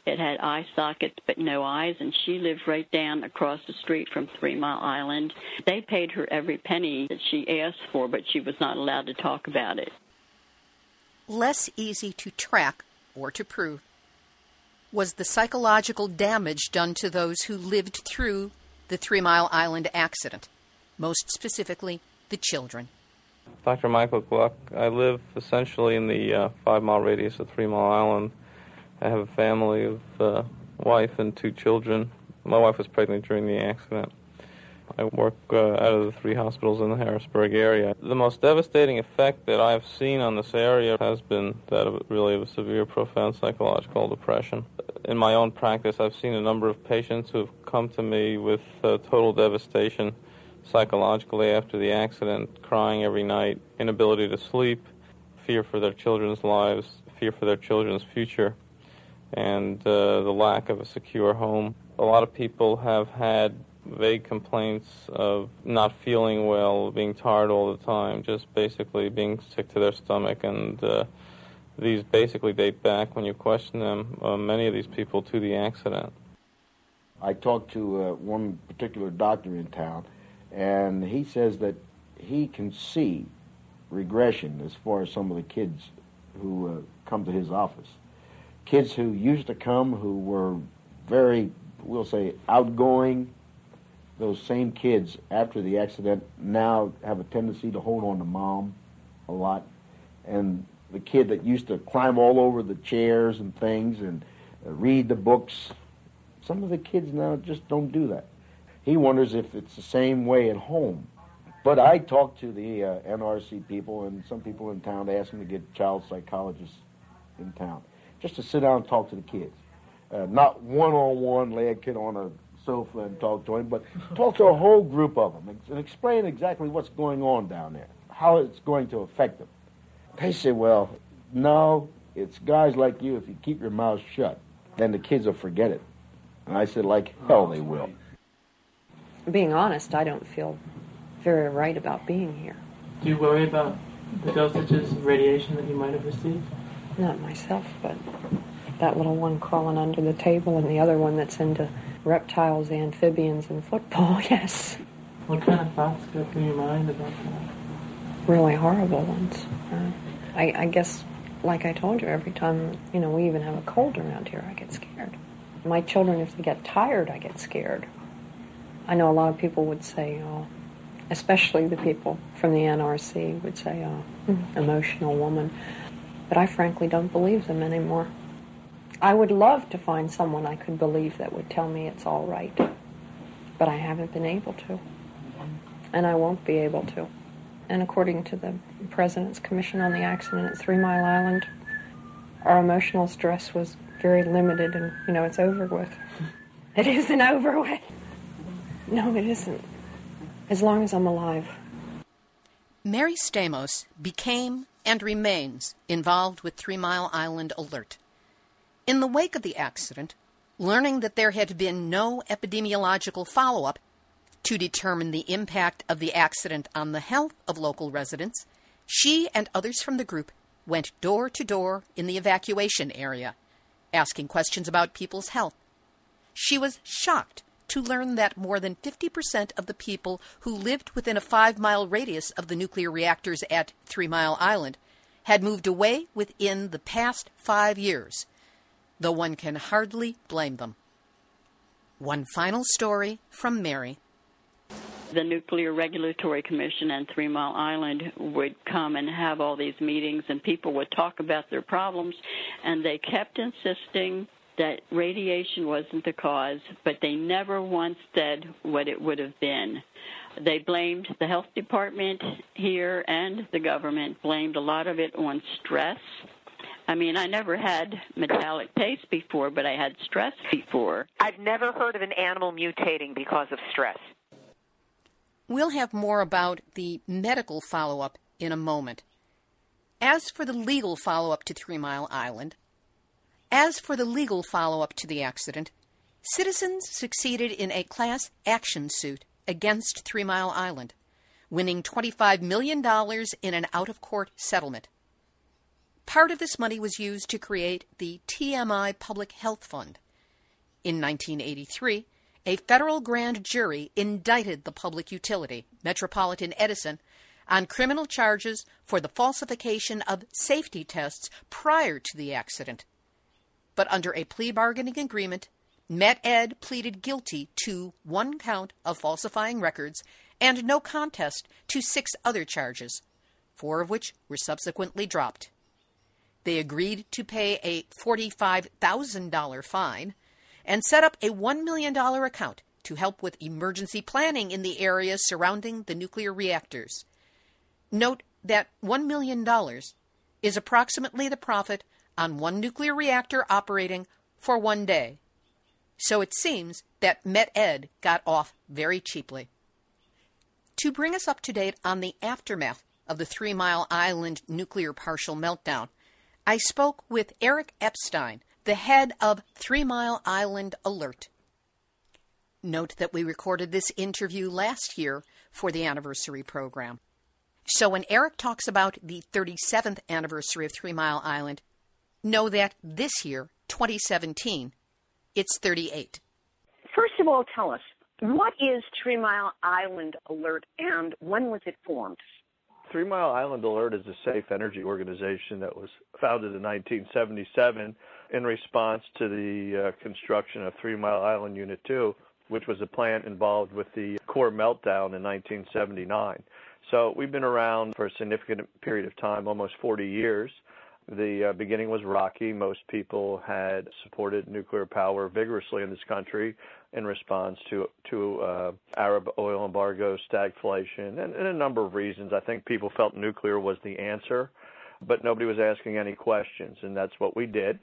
it had eye sockets but no eyes, and she lived right down across the street from Three Mile Island. They paid her every penny that she asked for, but she was not allowed to talk about it. Less easy to track or to prove was the psychological damage done to those who lived through the Three Mile Island accident, most specifically the children. Dr. Michael Gluck. I live essentially in the uh, five mile radius of Three Mile Island. I have a family of uh, wife and two children. My wife was pregnant during the accident. I work uh, out of the three hospitals in the Harrisburg area. The most devastating effect that I've seen on this area has been that of really of a severe, profound psychological depression. In my own practice, I've seen a number of patients who have come to me with uh, total devastation psychologically after the accident, crying every night, inability to sleep, fear for their children's lives, fear for their children's future and uh, the lack of a secure home. A lot of people have had vague complaints of not feeling well, being tired all the time, just basically being sick to their stomach. And uh, these basically date back, when you question them, uh, many of these people to the accident. I talked to uh, one particular doctor in town, and he says that he can see regression as far as some of the kids who uh, come to his office kids who used to come who were very, we'll say, outgoing, those same kids after the accident now have a tendency to hold on to mom a lot. And the kid that used to climb all over the chairs and things and read the books, some of the kids now just don't do that. He wonders if it's the same way at home. But I talked to the uh, NRC people and some people in town to ask them to get child psychologists in town just to sit down and talk to the kids. Uh, not one on one, lay a kid on a sofa and talk to him, but talk to a whole group of them and explain exactly what's going on down there, how it's going to affect them. They say, well, no, it's guys like you. If you keep your mouth shut, then the kids will forget it. And I said, like hell they will. Being honest, I don't feel very right about being here. Do you worry about the dosages of radiation that you might have received? Not myself, but that little one crawling under the table and the other one that's into reptiles, amphibians, and football, [LAUGHS] yes. What kind of thoughts go through your mind about that? Really horrible ones. I, I guess, like I told you, every time, you know, we even have a cold around here, I get scared. My children, if they get tired, I get scared. I know a lot of people would say, oh, especially the people from the NRC would say, oh, mm-hmm. emotional woman. But I frankly don't believe them anymore. I would love to find someone I could believe that would tell me it's all right. But I haven't been able to. And I won't be able to. And according to the President's Commission on the Accident at Three Mile Island, our emotional stress was very limited and, you know, it's over with. [LAUGHS] It isn't over with. No, it isn't. As long as I'm alive. Mary Stamos became and remains involved with Three Mile Island Alert. In the wake of the accident, learning that there had been no epidemiological follow up to determine the impact of the accident on the health of local residents, she and others from the group went door to door in the evacuation area, asking questions about people's health. She was shocked to learn that more than 50% of the people who lived within a five mile radius of the nuclear reactors at Three Mile Island had moved away within the past five years though one can hardly blame them. One final story from Mary. The Nuclear Regulatory Commission and Three Mile Island would come and have all these meetings, and people would talk about their problems, and they kept insisting that radiation wasn't the cause, but they never once said what it would have been. They blamed the health department here and the government, blamed a lot of it on stress I mean, I never had metallic taste before, but I had stress before. I've never heard of an animal mutating because of stress. We'll have more about the medical follow up in a moment. As for the legal follow up to Three Mile Island, as for the legal follow up to the accident, citizens succeeded in a class action suit against Three Mile Island, winning $25 million in an out of court settlement. Part of this money was used to create the TMI Public Health Fund. In 1983, a federal grand jury indicted the public utility, Metropolitan Edison, on criminal charges for the falsification of safety tests prior to the accident. But under a plea bargaining agreement, MET-Ed pleaded guilty to one count of falsifying records and no contest to six other charges, four of which were subsequently dropped. They agreed to pay a $45,000 fine and set up a $1 million account to help with emergency planning in the areas surrounding the nuclear reactors. Note that $1 million is approximately the profit on one nuclear reactor operating for one day. So it seems that MET-Ed got off very cheaply. To bring us up to date on the aftermath of the Three Mile Island nuclear partial meltdown, I spoke with Eric Epstein, the head of Three Mile Island Alert. Note that we recorded this interview last year for the anniversary program. So when Eric talks about the 37th anniversary of Three Mile Island, know that this year, 2017, it's 38. First of all, tell us what is Three Mile Island Alert and when was it formed? Three Mile Island Alert is a safe energy organization that was founded in 1977 in response to the uh, construction of Three Mile Island Unit 2. which was a plant involved with the core meltdown in 1979. So we've been around for a significant period of time, almost 40 years. The uh, beginning was rocky. Most people had supported nuclear power vigorously in this country in response to to uh, Arab oil embargo, stagflation, and, and a number of reasons. I think people felt nuclear was the answer, but nobody was asking any questions, and that's what we did.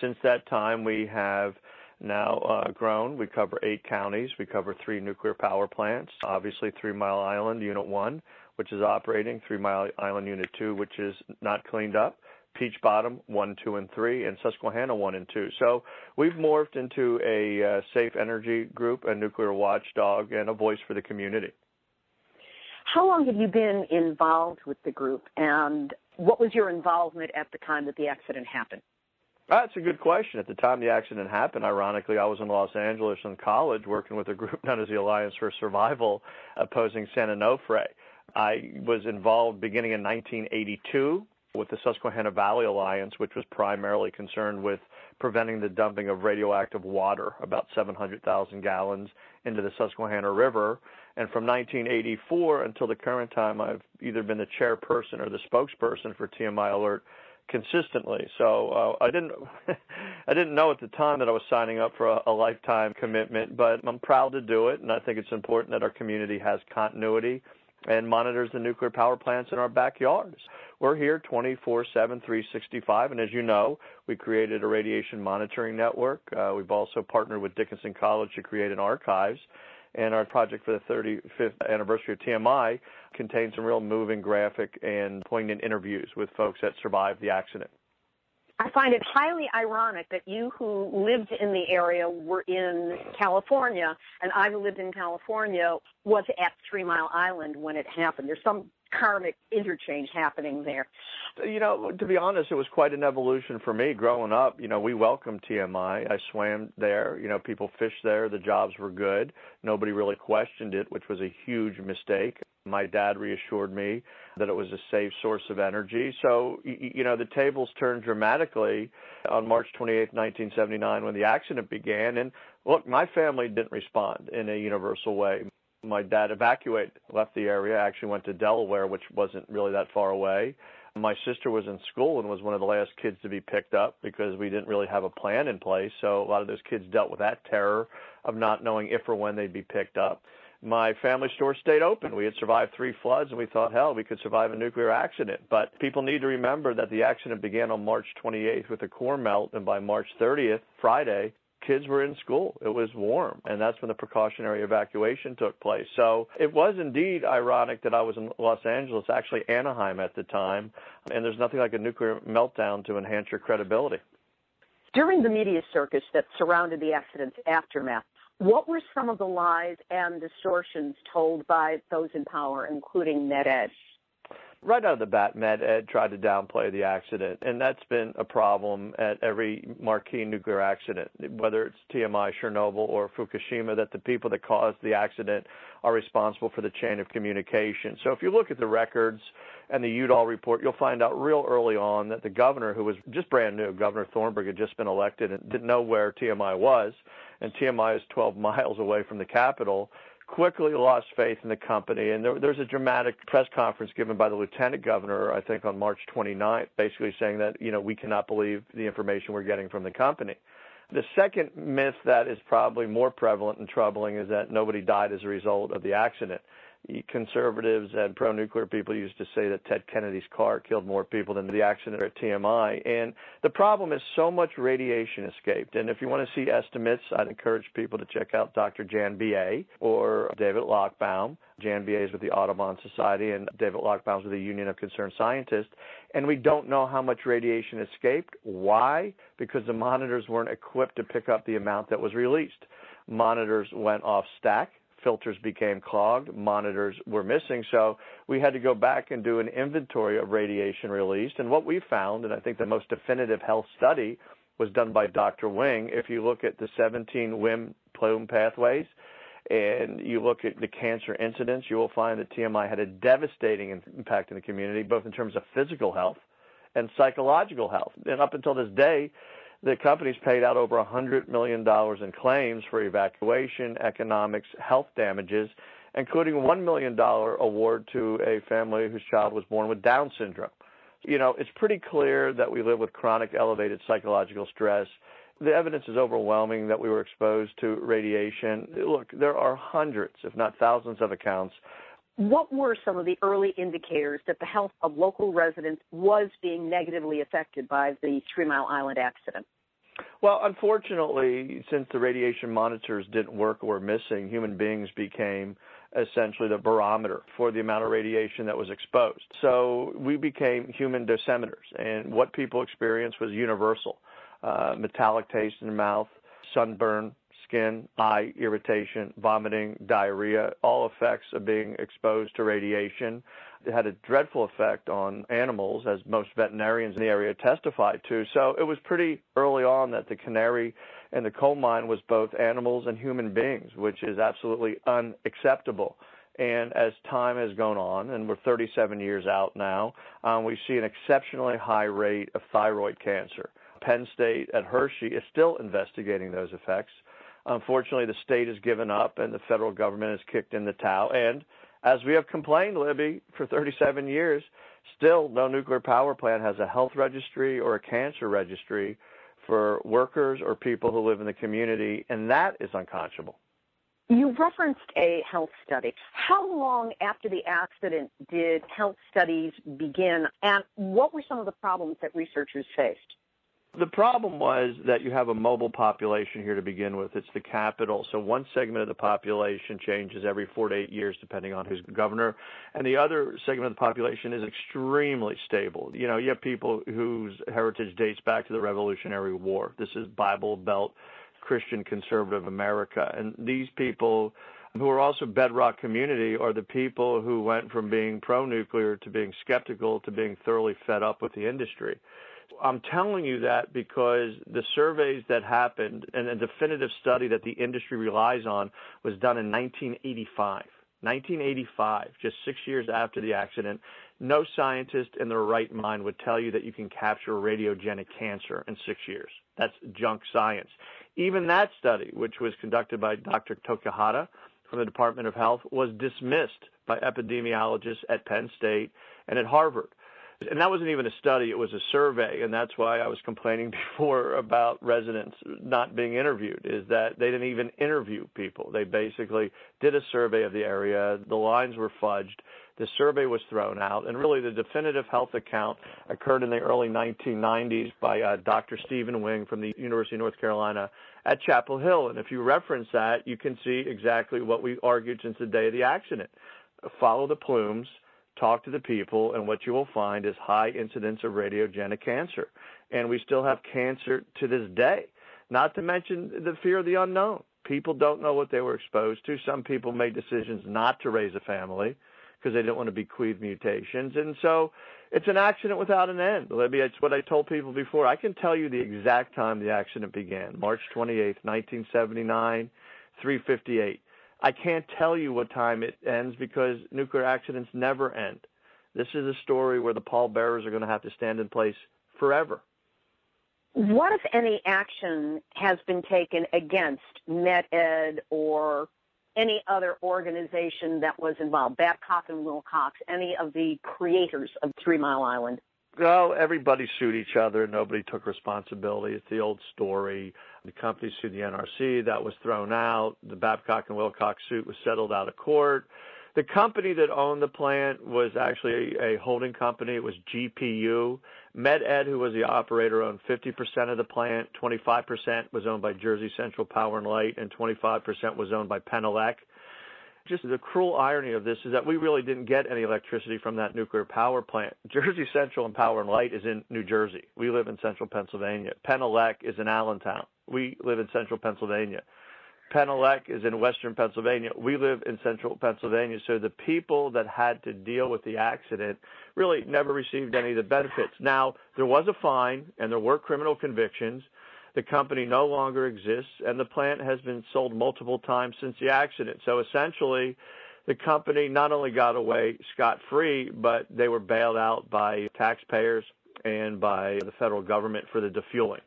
Since that time, we have now uh, grown. We cover eight counties. We cover three nuclear power plants. Obviously, Three Mile Island Unit 1, which is operating, Three Mile Island Unit 2, which is not cleaned up, Peach Bottom 1, 2, and 3, and Susquehanna 1 and 2. So we've morphed into a uh, safe energy group, a nuclear watchdog, and a voice for the community. How long have you been involved with the group, and what was your involvement at the time that the accident happened? That's a good question. At the time the accident happened, ironically, I was in Los Angeles in college working with a group known as the Alliance for Survival opposing San Onofre. I was involved beginning in 1982 with the Susquehanna Valley Alliance, which was primarily concerned with preventing the dumping of radioactive water, about 700,000 gallons, into the Susquehanna River. And from 1984 until the current time, I've either been the chairperson or the spokesperson for TMI Alert consistently. So uh, I didn't [LAUGHS] I didn't know at the time that I was signing up for a, a lifetime commitment, but I'm proud to do it, and I think it's important that our community has continuity and monitors the nuclear power plants in our backyards. We're here 24/7, 365, and as you know, we created a radiation monitoring network. Uh, we've also partnered with Dickinson College to create an archives and our project for the 35th anniversary of TMI contains some real moving graphic and poignant interviews with folks that survived the accident. I find it highly ironic that you who lived in the area were in California, and I who lived in California was at Three Mile Island when it happened. There's some karmic interchange happening there. You know, to be honest, it was quite an evolution for me growing up. You know, we welcomed TMI. I swam there. You know, people fished there. The jobs were good. Nobody really questioned it, which was a huge mistake. My dad reassured me that it was a safe source of energy. So, you know, the tables turned dramatically on March 28, 1979, when the accident began. And look, my family didn't respond in a universal way my dad evacuated, left the area, actually went to Delaware, which wasn't really that far away. My sister was in school and was one of the last kids to be picked up because we didn't really have a plan in place. So a lot of those kids dealt with that terror of not knowing if or when they'd be picked up. My family store stayed open. We had survived three floods and we thought, hell, we could survive a nuclear accident. But people need to remember that the accident began on March 28th with a core melt, and by March 30th, Friday, kids were in school. It was warm, and that's when the precautionary evacuation took place. So it was indeed ironic that I was in Los Angeles, actually Anaheim at the time, and there's nothing like a nuclear meltdown to enhance your credibility. During the media circus that surrounded the accident's aftermath, what were some of the lies and distortions told by those in power, including Met-Ed? right out of the bat, Met-Ed tried to downplay the accident, and that's been a problem at every marquee nuclear accident, whether it's TMI, Chernobyl, or Fukushima, that the people that caused the accident are responsible for the chain of communication. So if you look at the records and the Udall report, you'll find out real early on that the governor, who was just brand new, Governor Thornburgh had just been elected and didn't know where TMI was, and TMI is 12 [LAUGHS] miles away from the Capitol quickly lost faith in the company. And there, there's a dramatic press conference given by the lieutenant governor, I think, on March 29th, basically saying that, you know, we cannot believe the information we're getting from the company. The second myth that is probably more prevalent and troubling is that nobody died as a result of the accident conservatives and pro-nuclear people used to say that Ted Kennedy's car killed more people than the accident at TMI. And the problem is so much radiation escaped. And if you want to see estimates, I'd encourage people to check out Dr. Jan Beyea or David Lochbaum. Jan Beyea is with the Audubon Society and David Lochbaum is with the Union of Concerned Scientists. And we don't know how much radiation escaped. Why? Because the monitors weren't equipped to pick up the amount that was released. Monitors went off stack filters became clogged, monitors were missing. So we had to go back and do an inventory of radiation released. And what we found, and I think the most definitive health study was done by Dr. Wing. If you look at the 17 WIM plume pathways and you look at the cancer incidence, you will find that TMI had a devastating impact in the community, both in terms of physical health and psychological health. And up until this day, The company's paid out over $100 million in claims for evacuation, economics, health damages, including $1 million award to a family whose child was born with Down syndrome. You know, it's pretty clear that we live with chronic elevated psychological stress. The evidence is overwhelming that we were exposed to radiation. Look, there are hundreds, if not thousands, of accounts what were some of the early indicators that the health of local residents was being negatively affected by the Three Mile Island accident? Well, unfortunately, since the radiation monitors didn't work or were missing, human beings became essentially the barometer for the amount of radiation that was exposed. So we became human dosimeters, and what people experienced was universal uh, metallic taste in the mouth, sunburn, skin, eye irritation, vomiting, diarrhea, all effects of being exposed to radiation. It had a dreadful effect on animals, as most veterinarians in the area testified to. So it was pretty early on that the canary and the coal mine was both animals and human beings, which is absolutely unacceptable. And as time has gone on, and we're 37 years out now, um, we see an exceptionally high rate of thyroid cancer. Penn State at Hershey is still investigating those effects. Unfortunately, the state has given up and the federal government has kicked in the towel. And as we have complained, Libbe, for 37 years, still no nuclear power plant has a health registry or a cancer registry for workers or people who live in the community, and that is unconscionable. You referenced a health study. How long after the accident did health studies begin, and what were some of the problems that researchers faced? The problem was that you have a mobile population here to begin with. It's the capital. So one segment of the population changes every four to eight years, depending on who's governor. And the other segment of the population is extremely stable. You know, you have people whose heritage dates back to the Revolutionary War. This is Bible Belt Christian conservative America. And these people who are also bedrock community are the people who went from being pro nuclear to being skeptical to being thoroughly fed up with the industry. I'm telling you that because the surveys that happened and a definitive study that the industry relies on was done in 1985. 1985, just six years after the accident, no scientist in their right mind would tell you that you can capture radiogenic cancer in six years. That's junk science. Even that study, which was conducted by Dr. Tokuhata from the Department of Health, was dismissed by epidemiologists at Penn State and at Harvard. And that wasn't even a study, it was a survey. And that's why I was complaining [LAUGHS] before about residents not being interviewed, is that they didn't even interview people. They basically did a survey of the area, the lines were fudged, the survey was thrown out, and really the definitive health account occurred in the early 1990s by uh, Dr. Stephen Wing from the University of North Carolina at Chapel Hill. And if you reference that, you can see exactly what we argued since the day of the accident. Follow the plumes talk to the people, and what you will find is high incidence of radiogenic cancer. And we still have cancer to this day, not to mention the fear of the unknown. People don't know what they were exposed to. Some people made decisions not to raise a family because they didn't want to bequeath mutations. And so it's an accident without an end. Libbe, it's what I told people before. I can tell you the exact time the accident began, March 28, 1979, 358. I can't tell you what time it ends because nuclear accidents never end. This is a story where the pallbearers are going to have to stand in place forever. What, if any, action has been taken against MetEd or any other organization that was involved, Babcock and Wilcox, any of the creators of Three Mile Island? Well, everybody sued each other. And nobody took responsibility. It's the old story. The company sued the NRC. That was thrown out. The Babcock and Wilcox suit was settled out of court. The company that owned the plant was actually a, a holding company. It was GPU. MetEd, who was the operator, owned 50% of the plant. 25% was owned by Jersey Central Power and Light, and 25% was owned by Penelec just the cruel irony of this is that we really didn't get any electricity from that nuclear power plant. [LAUGHS] Jersey Central and Power and Light is in New Jersey. We live in central Pennsylvania. Penelec is in Allentown. We live in central Pennsylvania. Penelec is in western Pennsylvania. We live in central Pennsylvania. So the people that had to deal with the accident really never received any of the benefits. Now, there was a fine and there were criminal convictions. The company no longer exists, and the plant has been sold multiple times since the accident. So essentially, the company not only got away scot free, but they were bailed out by taxpayers and by the federal government for the defueling.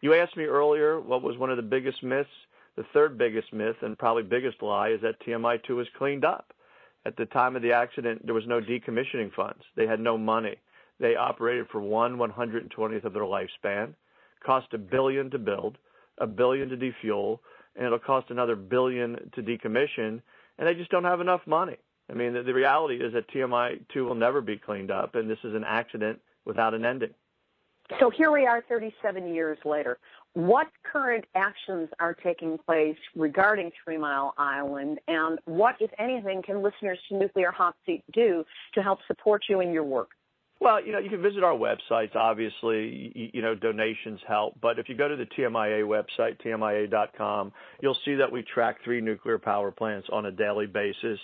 You asked me earlier what was one of the biggest myths. The third biggest myth and probably biggest lie is that TMI2 was cleaned up. At the time of the accident, there was no decommissioning funds. They had no money. They operated for one 120th of their lifespan, cost a billion to build, a billion to defuel, and it'll cost another billion to decommission, and they just don't have enough money. I mean, the, the reality is that TMI 2 will never be cleaned up, and this is an accident without an ending. So here we are 37 years later. What current actions are taking place regarding Three Mile Island, and what, if anything, can listeners to Nuclear Hot Seat do to help support you in your work? Well, you know, you can visit our websites. Obviously, you, you know, donations help. But if you go to the TMIA website, tmia.com, you'll see that we track three nuclear power plants on a daily basis.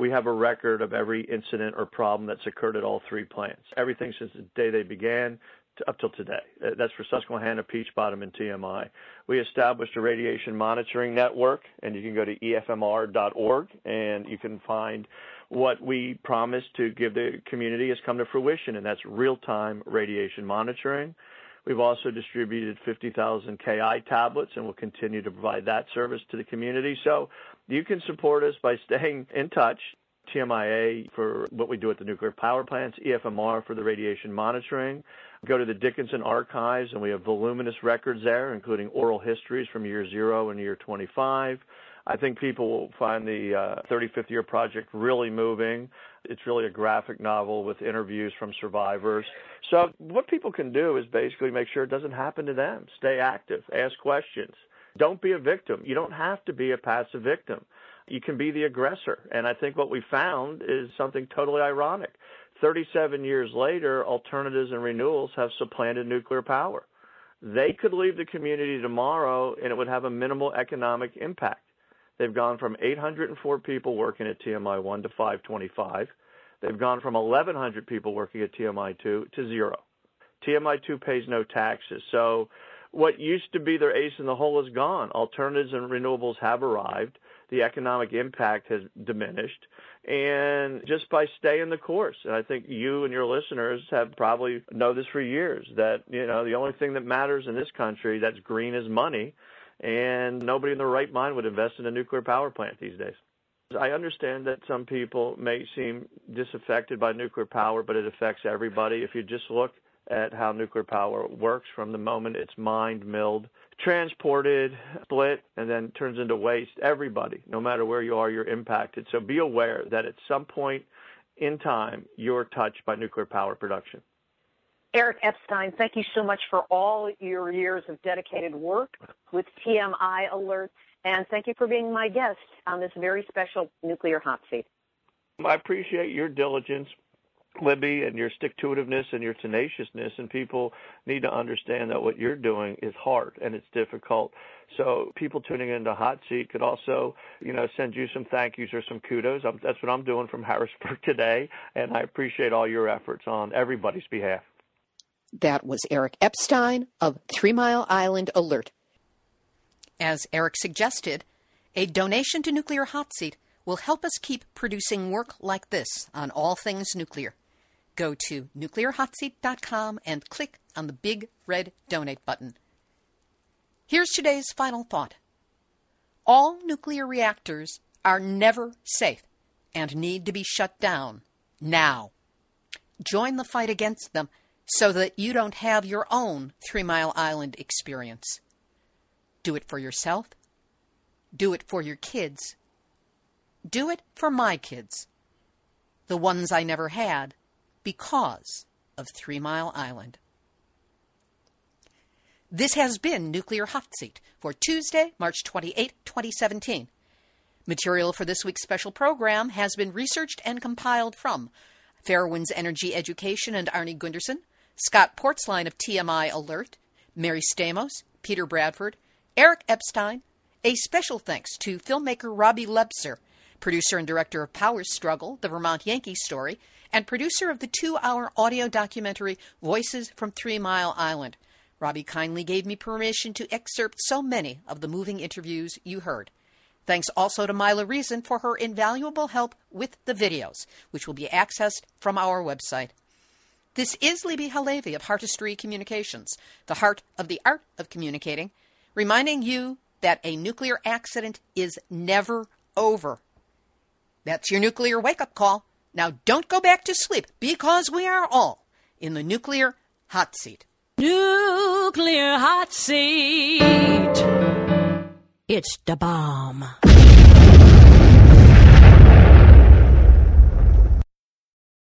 We have a record of every incident or problem that's occurred at all three plants. Everything since the day they began up till today. Uh, that's for Susquehanna, Peach Bottom, and TMI. We established a radiation monitoring network, and you can go to efmr.org and you can find what we promised to give the community has come to fruition, and that's real-time radiation monitoring. We've also distributed 50,000 KI tablets, and we'll continue to provide that service to the community. So you can support us by staying in touch. TMIA for what we do at the nuclear power plants, EFMR for the radiation monitoring. Go to the Dickinson archives, and we have voluminous records there, including oral histories from year zero and year 25. I think people will find the uh, 35th year project really moving. It's really a graphic novel with interviews from survivors. So, what people can do is basically make sure it doesn't happen to them. Stay active, ask questions. Don't be a victim. You don't have to be a passive victim. You can be the aggressor. And I think what we found is something totally ironic. 37 years later, alternatives and renewals have supplanted nuclear power. They could leave the community tomorrow and it would have a minimal economic impact. They've gone from 804 people working at TMI 1 to 525. They've gone from 1,100 people working at TMI 2 to zero. TMI 2 pays no taxes. So what used to be their ace in the hole is gone. Alternatives and renewables have arrived. The economic impact has diminished. And just by staying the course, and I think you and your listeners have probably know this for years that, you know, the only thing that matters in this country that's green is money and nobody in their right mind would invest in a nuclear power plant these days. I understand that some people may seem disaffected by nuclear power, but it affects everybody. If you just look at how nuclear power works from the moment it's mined, milled, transported, split, and then turns into waste, everybody, no matter where you are, you're impacted. So be aware that at some point in time, you're touched by nuclear power production. Eric Epstein, thank you so much for all your years of dedicated work with TMI Alert, and thank you for being my guest on this very special nuclear hot seat. I appreciate your diligence, Libbe, and your stick to itiveness and your tenaciousness. And people need to understand that what you're doing is hard and it's difficult. So people tuning into Hot Seat could also, you know, send you some thank yous or some kudos. that's what I'm doing from Harrisburg [LAUGHS] today, and I appreciate all your efforts on everybody's behalf. That was Eric Epstein of Three Mile Island Alert. As Eric suggested, a donation to Nuclear Hot Seat will help us keep producing work like this on all things nuclear. Go to nuclearhotseat.com and click on the big red donate button. Here's today's final thought. All nuclear reactors are never safe and need to be shut down now. Join the fight against them so that you don't have your own Three Mile Island experience. Do it for yourself. Do it for your kids. Do it for my kids, the ones I never had because of Three Mile Island. This has been Nuclear Hot Seat for Tuesday, March 28, 2017. Material for this week's special program has been researched and compiled from Fairewinds Energy Education and Arnie Gundersen, Scott Portzline of TMI Alert, Mary Stamos, Peter Bradford, Eric Epstein. A special thanks to filmmaker Robbie Leppzer, producer and director of Power Struggle, the Vermont Yankee Story, and producer of the two hour audio documentary Voices from Three Mile Island. Robbie kindly gave me permission to excerpt so many of the moving interviews you heard. Thanks also to Mila Reason for her invaluable help with the videos, which will be accessed from our website. This is Libbe HaLevy of Heartistry Communications, the heart of the art of communicating, reminding you that a nuclear accident is never over. That's your nuclear wake up call. Now don't go back to sleep because we are all in the nuclear hot seat. Nuclear hot seat. It's the bomb.